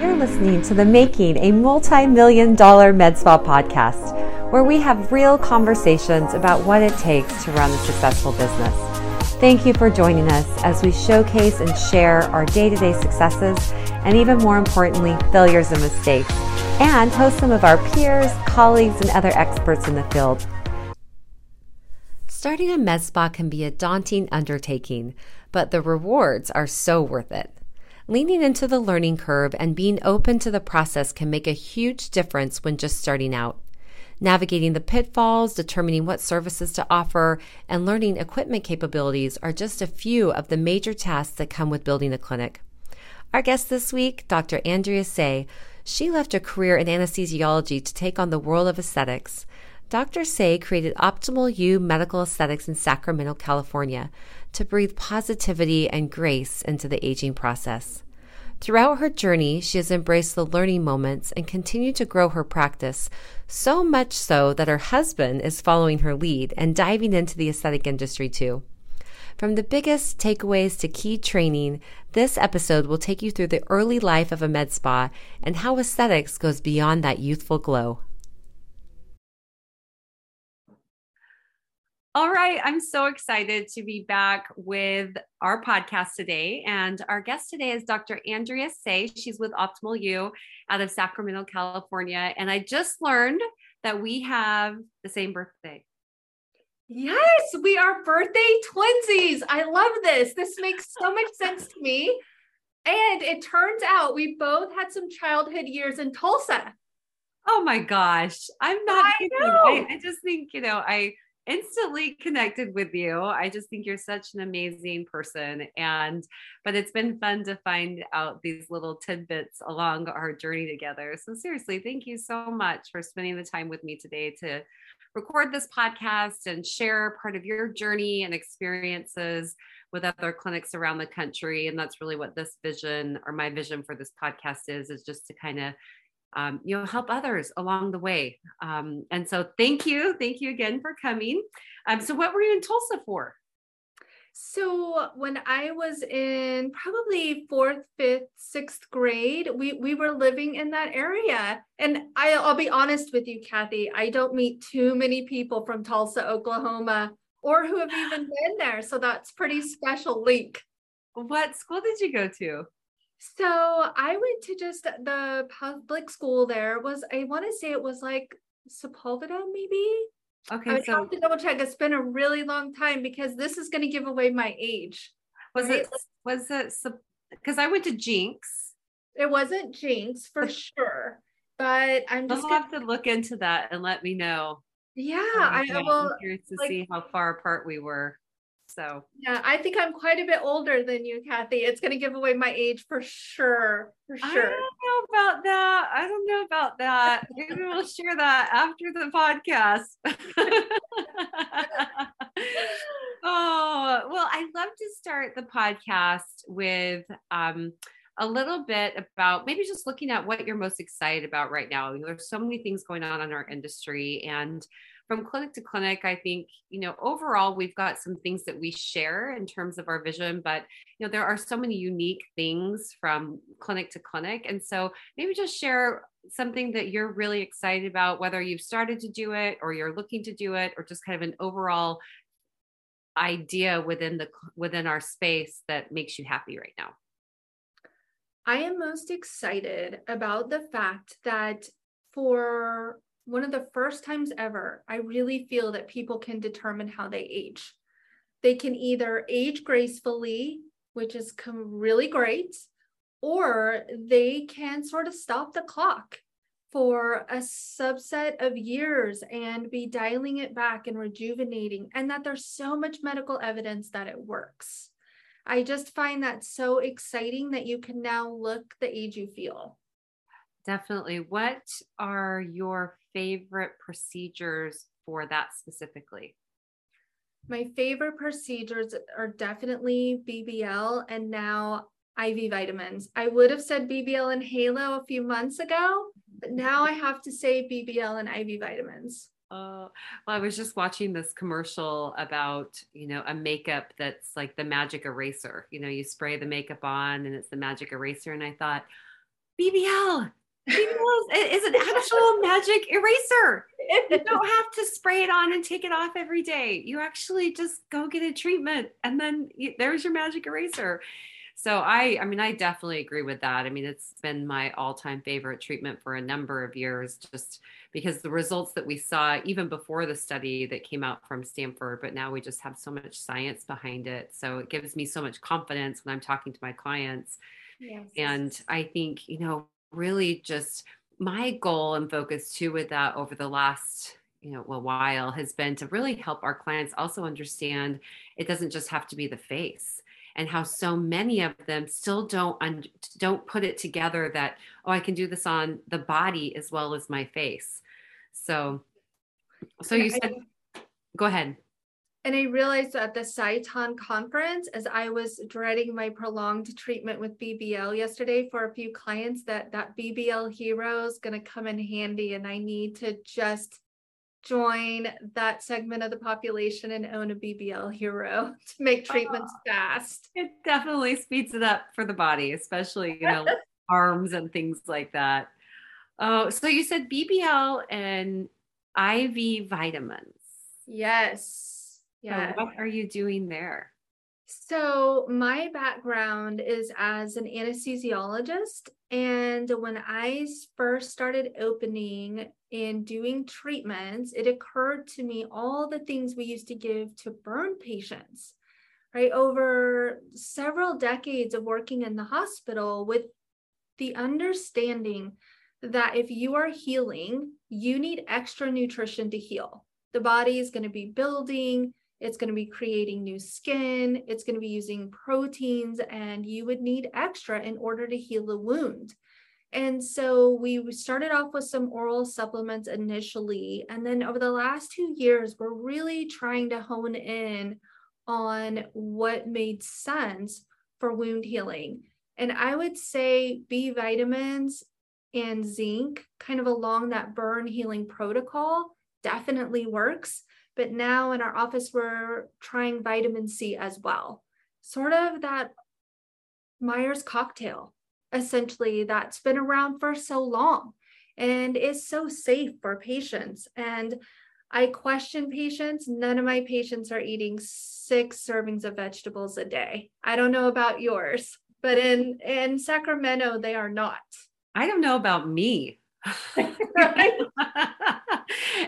You're listening to the Making a Multi Million Dollar Med Spa podcast, where we have real conversations about what it takes to run a successful business. Thank you for joining us as we showcase and share our day to day successes and, even more importantly, failures and mistakes, and host some of our peers, colleagues, and other experts in the field. Starting a med spa can be a daunting undertaking, but the rewards are so worth it. Leaning into the learning curve and being open to the process can make a huge difference when just starting out. Navigating the pitfalls, determining what services to offer, and learning equipment capabilities are just a few of the major tasks that come with building a clinic. Our guest this week, Dr. Andrea Tse, she left a career in anesthesiology to take on the world of aesthetics. Dr. Tse created Optimal U Medical Aesthetics in Sacramento, California, to breathe positivity and grace into the aging process. Throughout her journey, she has embraced the learning moments and continued to grow her practice, so much so that her husband is following her lead and diving into the aesthetic industry too. From the biggest takeaways to key training, this episode will take you through the early life of a med spa and how aesthetics goes beyond that youthful glow. All right. I'm so excited to be back with our podcast today. And our guest today is Dr. Andrea Tse. She's with Optimal U out of Sacramento, California. And I just learned that we have the same birthday. Yes, we are birthday twinsies. I love this. This makes so much sense to me. And it turns out we both had some childhood years in Tulsa. Oh my gosh. I'm not I, I, I just think, you know, I instantly connected with you. I just think you're such an amazing person. And, but it's been fun to find out these little tidbits along our journey together. So, seriously, thank you so much for spending the time with me today to record this podcast and share part of your journey and experiences with other clinics around the country and that's really what this vision or my vision for this podcast is is just to kind of um, you know help others along the way um, and so thank you thank you again for coming um, so what were you in tulsa for so when I was in probably fourth, fifth, sixth grade, we we were living in that area. And I, I'll be honest with you, Kathy, I don't meet too many people from Tulsa, Oklahoma, or who have even been there. So that's pretty special link. What school did you go to? So I went to just the public school there was I want to say it was like Sepulveda maybe. Okay, I so have to double check. It's been a really long time because this is going to give away my age. Was right? it was it because I went to Jenks. It wasn't Jenks for sure, but I'm just gonna, have to look into that and let me know. Yeah, I will. I'm curious to like, see how far apart we were. So yeah, I think I'm quite a bit older than you, Kathy. It's going to give away my age for sure. For sure. I don't know about that. I don't know about that. Maybe we'll share that after the podcast. oh, well, I love to start the podcast with um, a little bit about maybe just looking at what you're most excited about right now. There's so many things going on in our industry and from clinic to clinic, I think, you know, overall, we've got some things that we share in terms of our vision, but, you know, there are so many unique things from clinic to clinic. And so maybe just share something that you're really excited about, whether you've started to do it or you're looking to do it, or just kind of an overall idea within the within our space that makes you happy right now i am most excited about the fact that for one of the first times ever, I really feel that people can determine how they age. They can either age gracefully, which is really great, or they can sort of stop the clock for a subset of years and be dialing it back and rejuvenating, and that there's so much medical evidence that it works. I just find that so exciting that you can now look the age you feel. Definitely. What are your favorite procedures for that specifically? My favorite procedures are definitely BBL and now IV vitamins. I would have said BBL and Halo a few months ago, but mm-hmm. now I have to say BBL and IV vitamins. Oh, well, I was just watching this commercial about, you know, a makeup that's like the magic eraser. You know, you spray the makeup on and it's the magic eraser. And I thought, BBL. BBL is an actual magic eraser. You don't have to spray it on and take it off every day. You actually just go get a treatment and then you, there's your magic eraser. So I I mean I definitely agree with that. I mean it's been my all-time favorite treatment for a number of years just because the results that we saw even before the study that came out from Stanford but now we just have so much science behind it. So it gives me so much confidence when I'm talking to my clients. Yes. And I think, you know, really just my goal and focus too with that over the last you know a while has been to really help our clients also understand it doesn't just have to be the face and how so many of them still don't un- don't put it together that oh I can do this on the body as well as my face. So so you said go ahead. And I realized at the Sciton conference, as I was dreading my prolonged treatment with BBL yesterday for a few clients, that that BBL hero is going to come in handy, and I need to just join that segment of the population and own a BBL hero to make treatments oh, fast. It definitely speeds it up for the body, especially, you know, arms and things like that. Oh, so you said BBL and IV vitamins. Yes. Yeah. So what are you doing there? So, my background is as an anesthesiologist. And when I first started opening and doing treatments, it occurred to me all the things we used to give to burn patients, right? Over several decades of working in the hospital with the understanding that if you are healing, you need extra nutrition to heal. The body is going to be building it's going to be creating new skin. It's going to be using proteins, and you would need extra in order to heal the wound. And so we started off with some oral supplements initially. And then over the last two years, we're really trying to hone in on what made sense for wound healing. And I would say B vitamins and zinc, kind of along that burn healing protocol, definitely works. But now in our office, we're trying vitamin C as well. Sort of that Myers cocktail, essentially, that's been around for so long and is so safe for patients. And I question patients. None of my patients are eating six servings of vegetables a day. I don't know about yours, but in in Sacramento they are not. I don't know about me.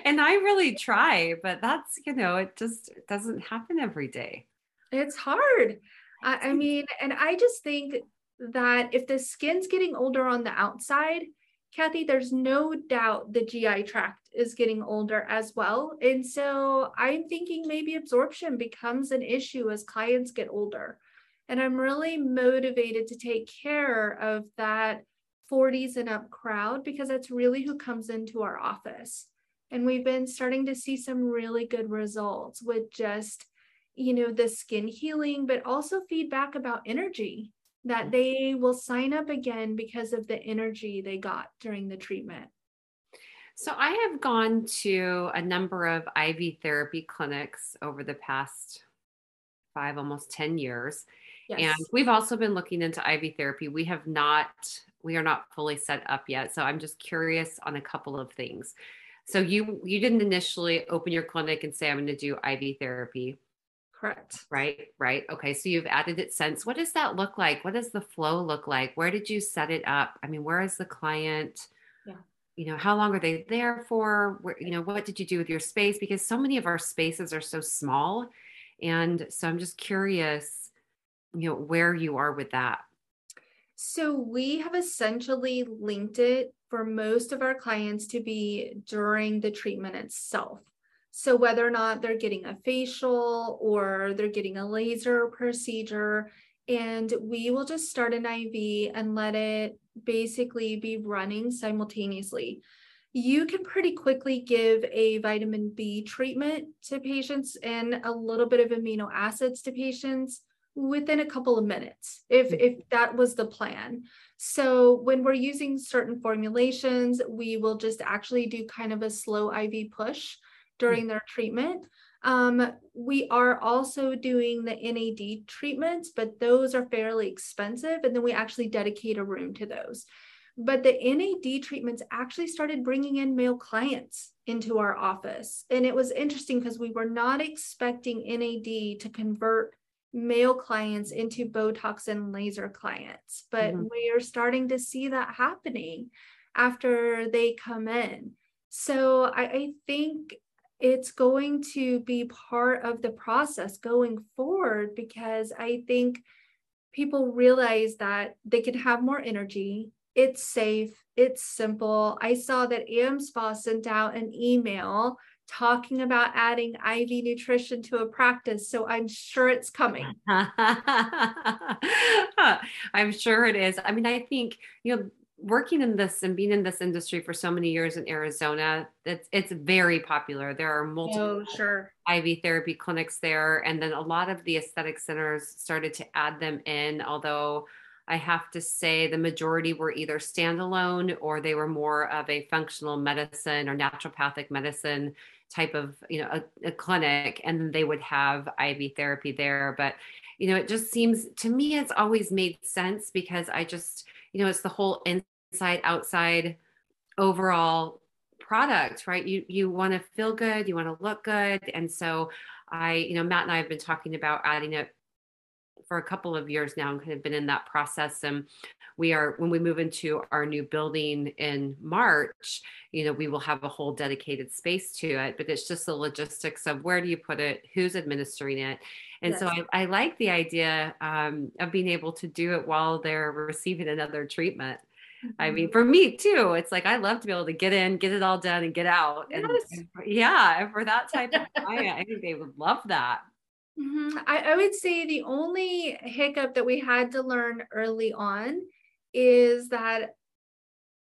and I really try, but that's, you know, it just doesn't happen every day. It's hard. I, I mean, and I just think that if the skin's getting older on the outside, Kathy, there's no doubt the GI tract is getting older as well. And so I'm thinking maybe absorption becomes an issue as clients get older. And I'm really motivated to take care of that 40s and up crowd because that's really who comes into our office. And we've been starting to see some really good results with just, you know, the skin healing, but also feedback about energy that they will sign up again because of the energy they got during the treatment. So I have gone to a number of IV therapy clinics over the past five, almost 10 years. Yes. And we've also been looking into IV therapy. We have not, we are not fully set up yet. So I'm just curious on a couple of things. So you you didn't initially open your clinic and say I'm going to do IV therapy. Correct. Right, right. Okay. So you've added it since. What does that look like? What does the flow look like? Where did you set it up? I mean, where is the client? Yeah. You know, how long are they there for? Where, you know, what did you do with your space? Because so many of our spaces are so small. And so I'm just curious, you know, where you are with that. So we have essentially linked it for most of our clients to be during the treatment itself. So whether or not they're getting a facial or they're getting a laser procedure, and we will just start an IV and let it basically be running simultaneously. You can pretty quickly give a vitamin B treatment to patients and a little bit of amino acids to patients within a couple of minutes if mm-hmm. if that was the plan so when we're using certain formulations we will just actually do kind of a slow iv push during mm-hmm. their treatment um, we are also doing the nad treatments but those are fairly expensive and then we actually dedicate a room to those but the NAD treatments actually started bringing in male clients into our office. And it was interesting because we were not expecting NAD to convert male clients into Botox and laser clients, but mm-hmm. we are starting to see that happening after they come in. So I, I think it's going to be part of the process going forward because I think people realize that they can have more energy. It's safe, it's simple. I saw that AmSpa sent out an email talking about adding IV nutrition to a practice. So I'm sure it's coming. I'm sure it is. I mean, I think, you know, working in this and being in this industry for so many years in Arizona, it's it's very popular. There are multiple oh, sure. IV therapy clinics there, and then a lot of the aesthetic centers started to add them in. Although I have to say the majority were either standalone or they were more of a functional medicine or naturopathic medicine type of you know a, a clinic, and they would have IV therapy there. But you know, it just seems to me it's always made sense because I just you know it's the whole inside outside overall product right you you want to feel good you want to look good and so i you know matt and i have been talking about adding it for a couple of years now and kind of been in that process and we are when we move into our new building in march you know we will have a whole dedicated space to it but it's just the logistics of where do you put it who's administering it and yes. so I, I, like the idea um, of being able to do it while they're receiving another treatment I mean, mm-hmm. for me too, it's like I love to be able to get in, get it all done, and get out. Yes. And, and yeah, for that type of client, I think they would love that. Mm-hmm. I, I would say the only hiccup that we had to learn early on is that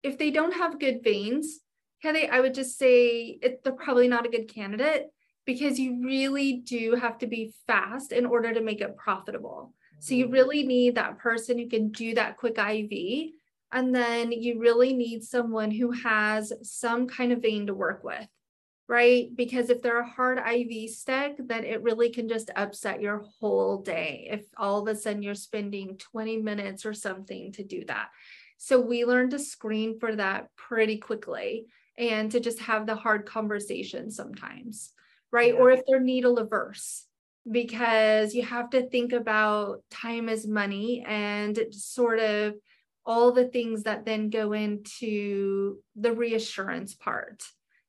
if they don't have good veins, Kelly, I would just say it, they're probably not a good candidate because you really do have to be fast in order to make it profitable. So you mm-hmm. really need that person who can do that quick IV and then you really need someone who has some kind of vein to work with, right? Because if they're a hard IV stick, then it really can just upset your whole day if all of a sudden you're spending 20 minutes or something to do that. So we learned to screen for that pretty quickly and to just have the hard conversation sometimes, right? Yeah. Or if they're needle averse, because you have to think about time as money and sort of all the things that then go into the reassurance part.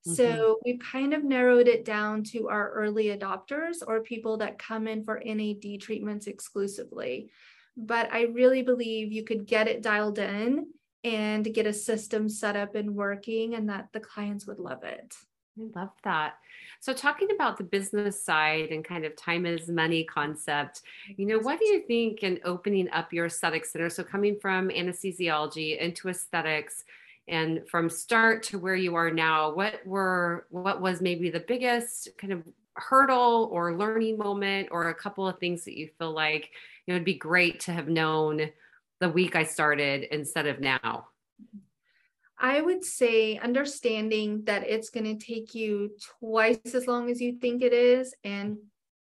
Mm-hmm. So we've kind of narrowed it down to our early adopters or people that come in for NAD treatments exclusively. But I really believe you could get it dialed in and get a system set up and working, and that the clients would love it. I love that. So, talking about the business side and kind of time is money concept, you know, what do you think in opening up your aesthetic center? So, coming from anesthesiology into aesthetics, and from start to where you are now, what were what was maybe the biggest kind of hurdle or learning moment, or a couple of things that you feel like you know it'd be great to have known the week I started instead of now? I would say understanding that it's going to take you twice as long as you think it is and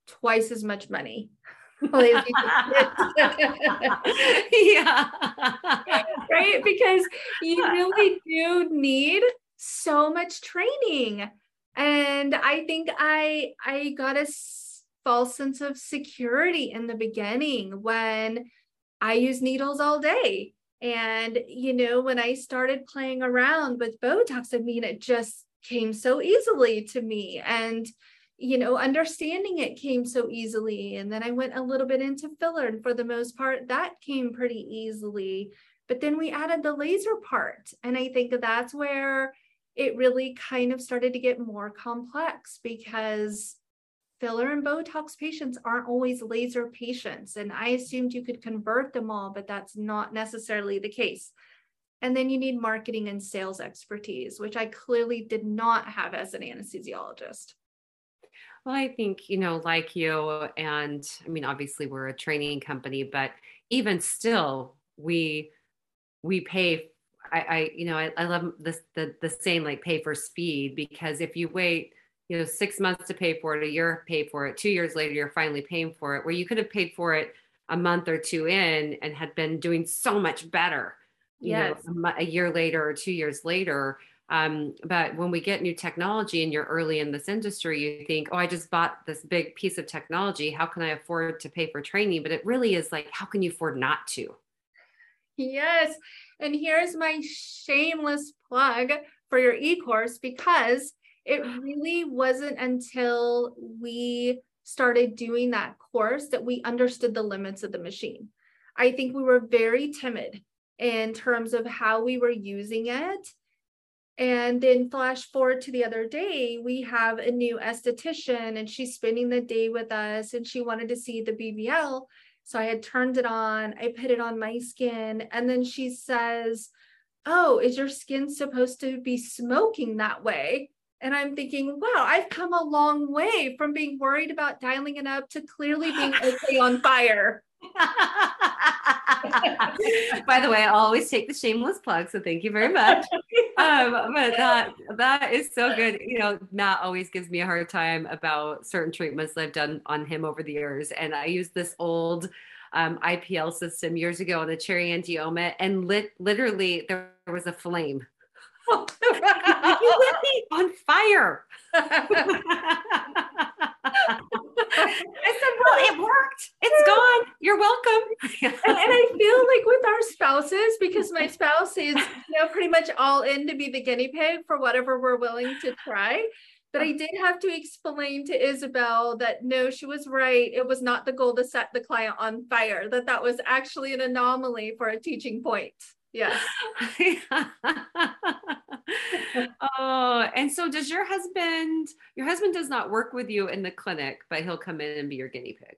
twice as much money. Oh, yeah. right? Because you really do need so much training. And I think I I got a false sense of security in the beginning when I use needles all day and, you know, when I started playing around with Botox, I mean, it just came so easily to me. And, you know, understanding it came so easily. And then I went a little bit into filler. And for the most part, that came pretty easily. But then we added the laser part. And I think that's where it really kind of started to get more complex because filler and Botox patients aren't always laser patients. And I assumed you could convert them all, but that's not necessarily the case. And then you need marketing and sales expertise, which I clearly did not have as an anesthesiologist. Well, I think, you know, like you, and I mean, obviously we're a training company, but even still, we we pay I, I you know, I, I love this the the saying like pay for speed because if you wait you know six months to pay for it a year pay for it two years later you're finally paying for it where you could have paid for it a month or two in and had been doing so much better yes. Know, a, a year later or two years later. Um, but when we get new technology and you're early in this industry, you think, oh, I just bought this big piece of technology. How can I afford to pay for training? But it really is like, how can you afford not to? Yes. And here's my shameless plug for your e course because it really wasn't until we started doing that course that we understood the limits of the machine. I think we were very timid in terms of how we were using it. And then flash forward to the other day, we have a new esthetician and she's spending the day with us and she wanted to see the BBL. So I had turned it on, I put it on my skin, and then she says, Oh, is your skin supposed to be smoking that way? And I'm thinking, wow, I've come a long way from being worried about dialing it up to clearly being okay on fire. By the way, I always take the shameless plug, so thank you very much. Um, but that that is so good. You know, Matt always gives me a hard time about certain treatments that I've done on him over the years, and I use this old um, IPL system years ago on the cherry angioma, and lit literally there was a flame you lit me on fire. I said, well, it worked. It's gone. You're welcome. and, and, I feel like with our spouses, because my spouse is you know pretty much all in to be the guinea pig for whatever we're willing to try. But I did have to explain to Isabel that no, she was right. It was not the goal to set the client on fire, that that was actually an anomaly for a teaching point. Yes. oh, and so does your husband? Your husband does not work with you in the clinic, but he'll come in and be your guinea pig.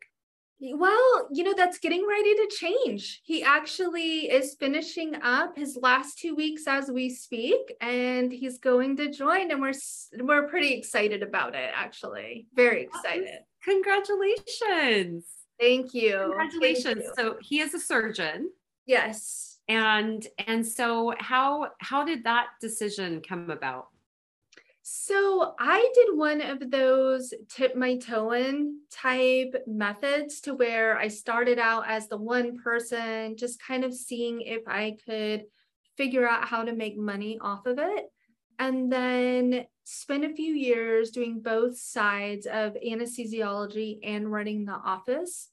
Well, you know, that's getting ready to change. He actually is finishing up his last two weeks as we speak, and he's going to join, and we're we're pretty excited about it. Actually, very excited. Congratulations! Thank you. Congratulations. Thank you. So he is a surgeon. Yes and and so how how did that decision come about so I did one of those tip my toe in type methods to where I started out as the one person, just kind of seeing if I could figure out how to make money off of it. And then spend a few years doing both sides of anesthesiology and running the office.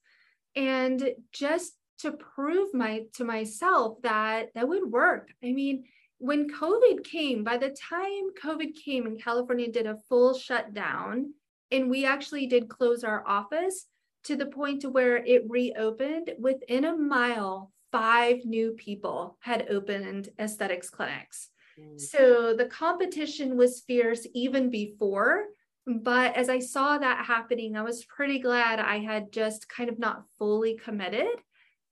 And just to prove my to myself that that would work. I mean, when COVID came, by the time COVID came and California did a full shutdown, and we actually did close our office to the point to where it reopened within a mile, five new people had opened aesthetics clinics. Mm. So the competition was fierce even before. But as I saw that happening, I was pretty glad I had just kind of not fully committed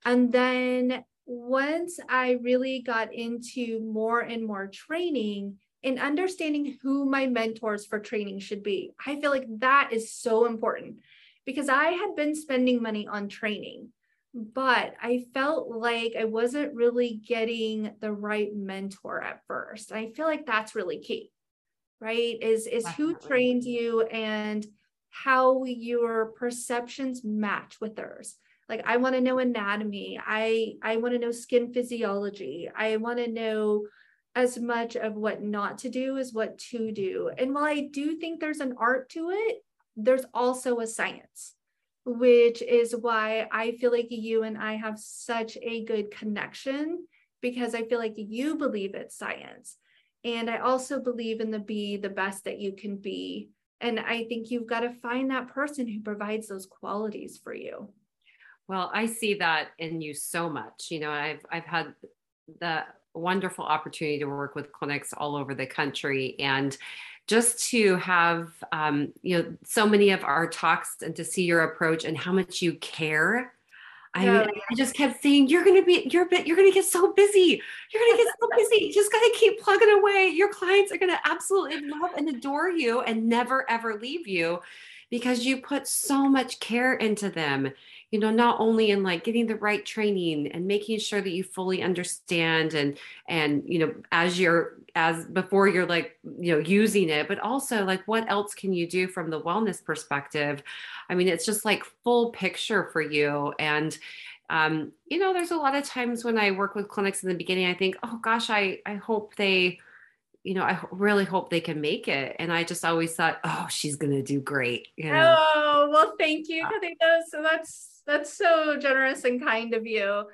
and then once I really got into more and more training and understanding who my mentors for training should be, I feel like that is so important because I had been spending money on training, but I felt like I wasn't really getting the right mentor at first. I feel like that's really key, right? Is is Definitely. who trained you and how your perceptions match with theirs like i want to know anatomy. I i want to know skin physiology. I want to know as much of what not to do as what to do. And while i do think there's an art to it there's also a science which is why i feel like you and i have such a good connection because i feel like you believe it's science. And i also believe in the be the best that you can be. And i think you've got to find that person who provides those qualities for you well, I see that in you so much. You know, I've I've had the wonderful opportunity to work with clinics all over the country and just to have um, you know so many of our talks and to see your approach and how much you care I, yeah. I just kept saying, you're going to be, you're bit, you're going to get so busy. You're going to get so busy. You just got to keep plugging away. Your clients are going to absolutely love and adore you and never, ever leave you because you put so much care into them you know not only in like getting the right training and making sure that you fully understand and and you know as you're as before you're like you know using it but also like what else can you do from the wellness perspective i mean it's just like full picture for you and um, you know, there's a lot of times when I work with clinics in the beginning, I think, oh gosh, I, I hope they, you know, I really hope they can make it. And I just always thought, oh, she's going to do great. You know? Oh, well, thank you. So that's, that's so generous and kind of you.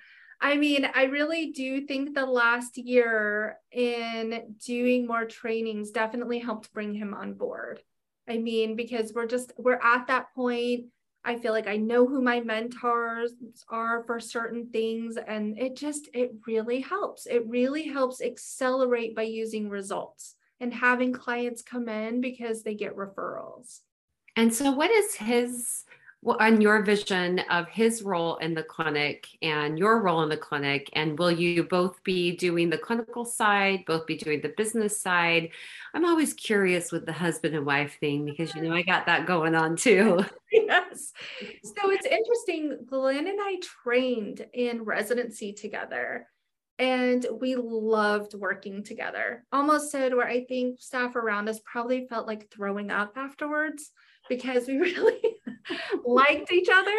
I mean, I really do think the last year in doing more trainings definitely helped bring him on board. I mean, because we're just, we're at that point I feel like I know who my mentors are for certain things. And it just, it really helps. It really helps accelerate by using results and having clients come in because they get referrals. And so, what is his on your vision of his role in the clinic and your role in the clinic and will you both be doing the clinical side both be doing the business side? I'm always curious with the husband and wife thing because you know i got that going on too. Yes. So it's interesting glenn and i trained in residency together and we loved working together. Almost said where i think staff around us probably felt like throwing up afterwards because we really liked each other.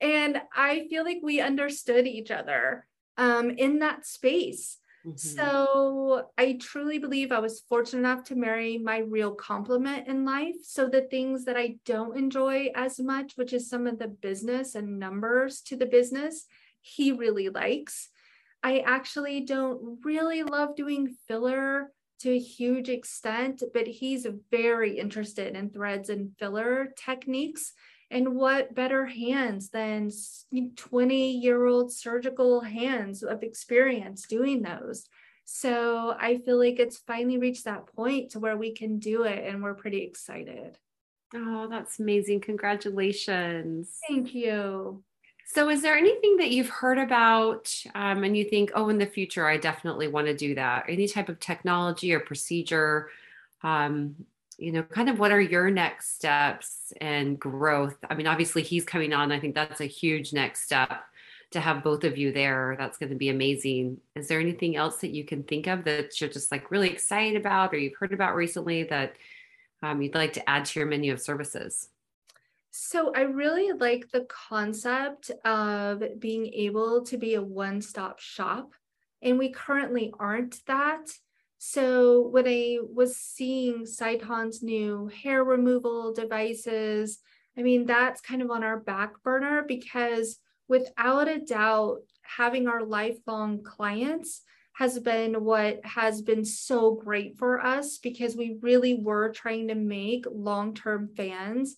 And I feel like we understood each other um, in that space. Mm-hmm. So I truly believe I was fortunate enough to marry my real complement in life. So the things that I don't enjoy as much, which is some of the business and numbers to the business, he really likes. I actually don't really love doing filler to a huge extent, but he's very interested in threads and filler techniques. And what better hands than 20 year old surgical hands of experience doing those? So I feel like it's finally reached that point to where we can do it, and we're pretty excited. Oh, that's amazing. Congratulations. Thank you. So, is there anything that you've heard about um, and you think, oh, in the future, I definitely want to do that? Any type of technology or procedure? Um, you know, kind of what are your next steps and growth? I mean, obviously, he's coming on. I think that's a huge next step to have both of you there. That's going to be amazing. Is there anything else that you can think of that you're just like really excited about or you've heard about recently that um, you'd like to add to your menu of services? So I really like the concept of being able to be a one-stop shop. And we currently aren't that. So when I was seeing Sciton's new hair removal devices, I mean, that's kind of on our back burner because without a doubt, having our lifelong clients has been what has been so great for us because we really were trying to make long-term fans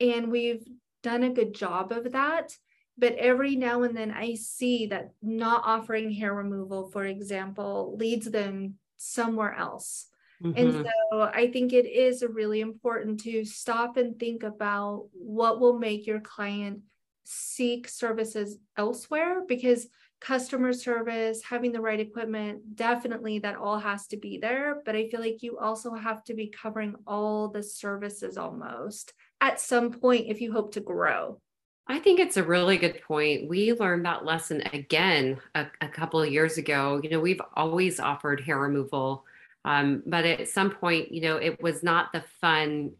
and we've done a good job of that. But every now and then I see that not offering hair removal, for example, leads them somewhere else. Mm-hmm. And so I think it is really important to stop and think about what will make your client seek services elsewhere because customer service, having the right equipment, definitely that all has to be there. But I feel like you also have to be covering all the services almost at some point if you hope to grow. I think it's a really good point. We learned that lesson again a, a couple of years ago. You know, we've always offered hair removal, um, but at some point, you know, it was not the fun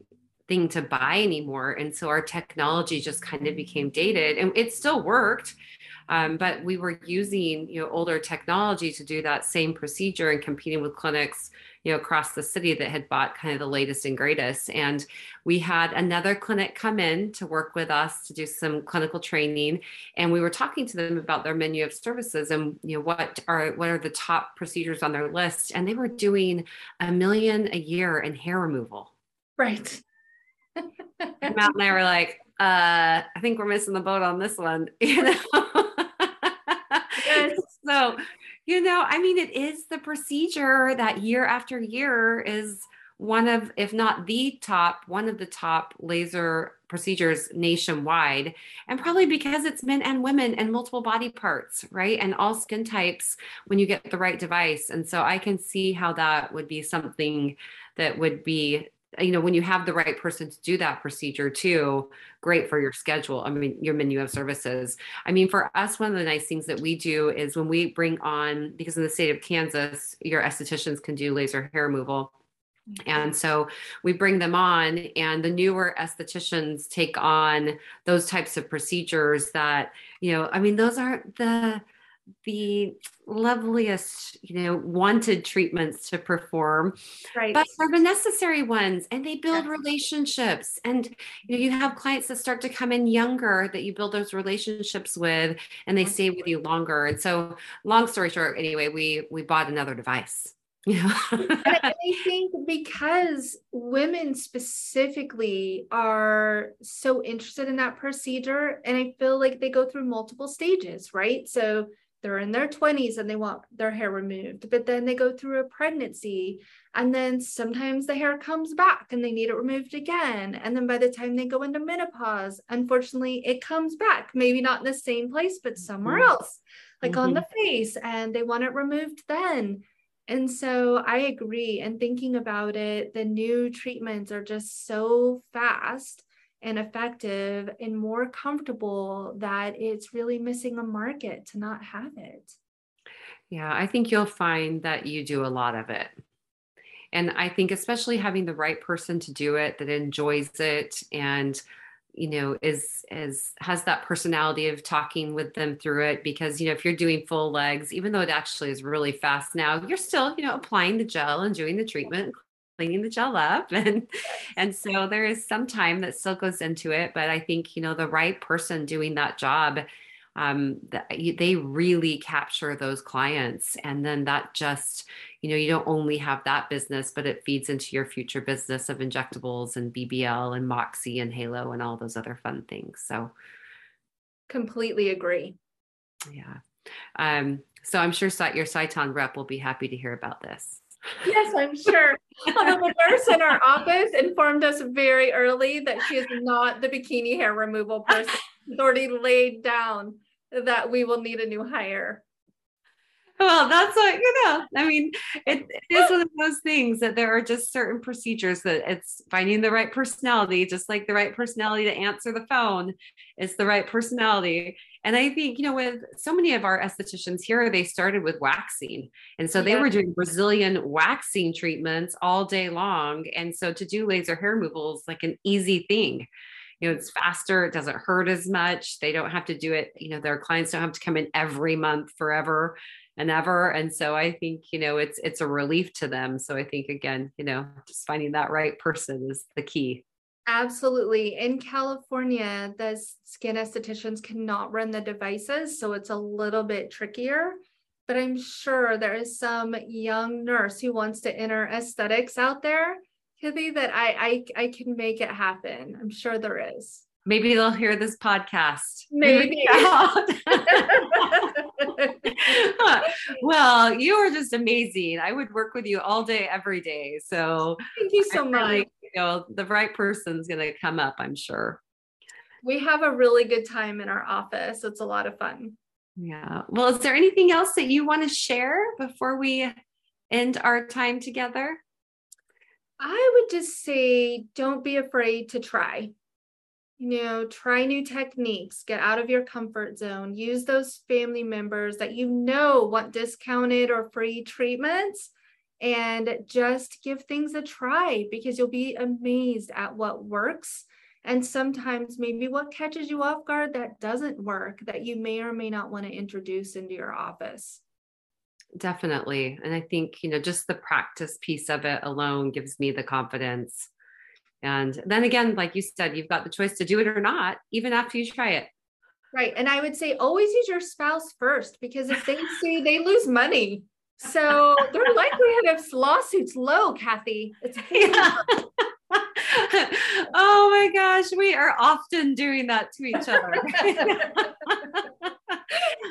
thing to buy anymore. And so our technology just kind of became dated and it still worked. Um, but we were using, you know, older technology to do that same procedure and competing with clinics you know across the city that had bought kind of the latest and greatest. And we had another clinic come in to work with us to do some clinical training. And we were talking to them about their menu of services and you know what are what are the top procedures on their list. And they were doing a million a year in hair removal. Right. Matt and I were like, uh, I think we're missing the boat on this one, you know. So you know, I mean, it is the procedure that year after year is one of, if not the top, one of the top laser procedures nationwide. And probably because it's men and women and multiple body parts, right? And all skin types when you get the right device. And so I can see how that would be something that would be Uh, you know when you have the right person to do that procedure too great for your schedule i mean your menu of services. I mean for us one of the nice things that we do is when we bring on because in the state of kansas your estheticians can do laser hair removal. And so we bring them on, and the newer estheticians take on those types of procedures that, you know, I mean, those aren't the the loveliest, you know, wanted treatments to perform, right. but are the necessary ones. And they build yeah. relationships. And you know, you have clients that start to come in younger that you build those relationships with, and they mm-hmm. stay with you longer. And so, long story short, anyway, we we bought another device. Yeah. and I think because women specifically are so interested in that procedure, and I feel like they go through multiple stages, right? So they're in their 20s and they want their hair removed, but then they go through a pregnancy, and then sometimes the hair comes back and they need it removed again. And then by the time they go into menopause, unfortunately, it comes back, maybe not in the same place, but somewhere mm-hmm. else, like mm-hmm. on the face, and they want it removed then and so I agree. And thinking about it, the new treatments are just so fast and effective and more comfortable that it's really missing a market to not have it. Yeah, I think you'll find that you do a lot of it. And I think, especially having the right person to do it that enjoys it and you know is is has that personality of talking with them through it because you know if you're doing full legs even though it actually is really fast now you're still you know applying the gel and doing the treatment cleaning the gel up. And and so there is some time that still goes into it but i think you know the right person doing that job um, they really capture those clients. And then that just you know you don't only have that business but it feeds into your future business of injectables and bbl and MOXI and halo and all those other fun things. So completely agree. Yeah. Um, so i'm sure your Sciton rep will be happy to hear about this yes i'm sure although the nurse in our office informed us very early that she is not the bikini hair removal person She's already laid down that we will need a new hire. Well, that's what you know. I mean, it, it is one of those things that there are just certain procedures that it's finding the right personality, just like the right personality to answer the phone is the right personality. And I think, you know, with so many of our estheticians here, they started with waxing. And so they yeah. were doing Brazilian waxing treatments all day long. And so to do laser hair removal is like an easy thing you know it's faster it doesn't hurt as much they don't have to do it you know their clients don't have to come in every month forever and ever and so i think you know it's it's a relief to them so i think again you know just finding that right person is the key Absolutely. In California, the skin estheticians cannot run the devices, so it's a little bit trickier. But I'm sure there is some young nurse who wants to enter aesthetics out there be that I, I I can make it happen. I'm sure there is. Maybe they'll hear this podcast. Maybe. well, you are just amazing. I would work with you all day, every day. So thank you so much. Really, you know, the right person's going to come up, I'm sure. We have a really good time in our office. It's a lot of fun. Yeah. Well, is there anything else that you want to share before we end our time together? I would just say don't be afraid to try. You know, try new techniques, get out of your comfort zone, use those family members that you know want discounted or free treatments, and just give things a try because you'll be amazed at what works. And sometimes maybe what catches you off guard that doesn't work that you may or may not want to introduce into your office. Definitely. And I think, you know, just the practice piece of it alone gives me the confidence. And then again, like you said, you've got the choice to do it or not, even after you try it. Right. And I would say always use your spouse first because if they see they lose money. So their likelihood of lawsuits low, Kathy. It's yeah. oh my gosh, we are often doing that to each other.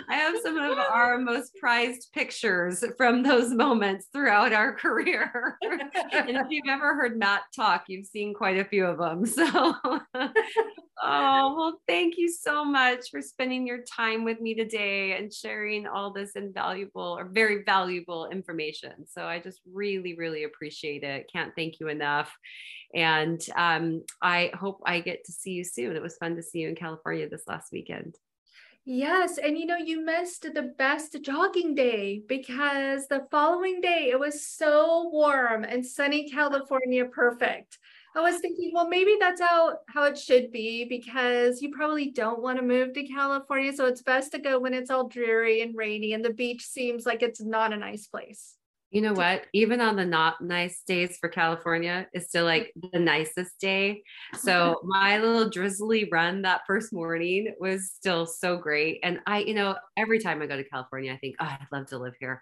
I have some of our most prized pictures from those moments throughout our career. and if you've ever heard Matt talk, you've seen quite a few of them. So, oh, well, thank you so much for spending your time with me today and sharing all this invaluable or very valuable information. So, I just really, really appreciate it. Can't thank you enough. And um, I hope I get to see you soon. It was fun to see you in California this last weekend. Yes. And you know, you missed the best jogging day because the following day it was so warm and sunny California perfect. I was thinking, well, maybe that's how, how it should be because you probably don't want to move to California. So it's best to go when it's all dreary and rainy and the beach seems like it's not a nice place. You know what? Even on the not nice days for California, it's still mm-hmm. like the nicest day. So my little drizzly run that first morning was still so great. And I, you know, every time I go to California, I think, oh, I'd love to live here.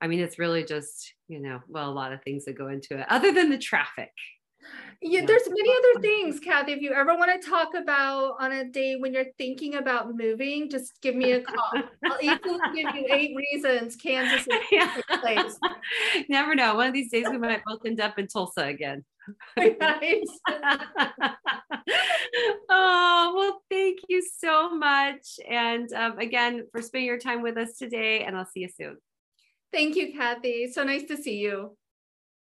I mean, it's really just, you know, well, a lot of things that go into it, other than the traffic. Yeah, there's many other things, Kathy. If you ever want to talk about on a day when you're thinking about moving, just give me a call. I'll easily give you eight reasons Kansas is yeah. a place. Never know. One of these days we might both end up in Tulsa again. Right. oh, well, thank you so much. And um, again, for spending your time with us today, and I'll see you soon. Thank you, Kathy. So nice to see you.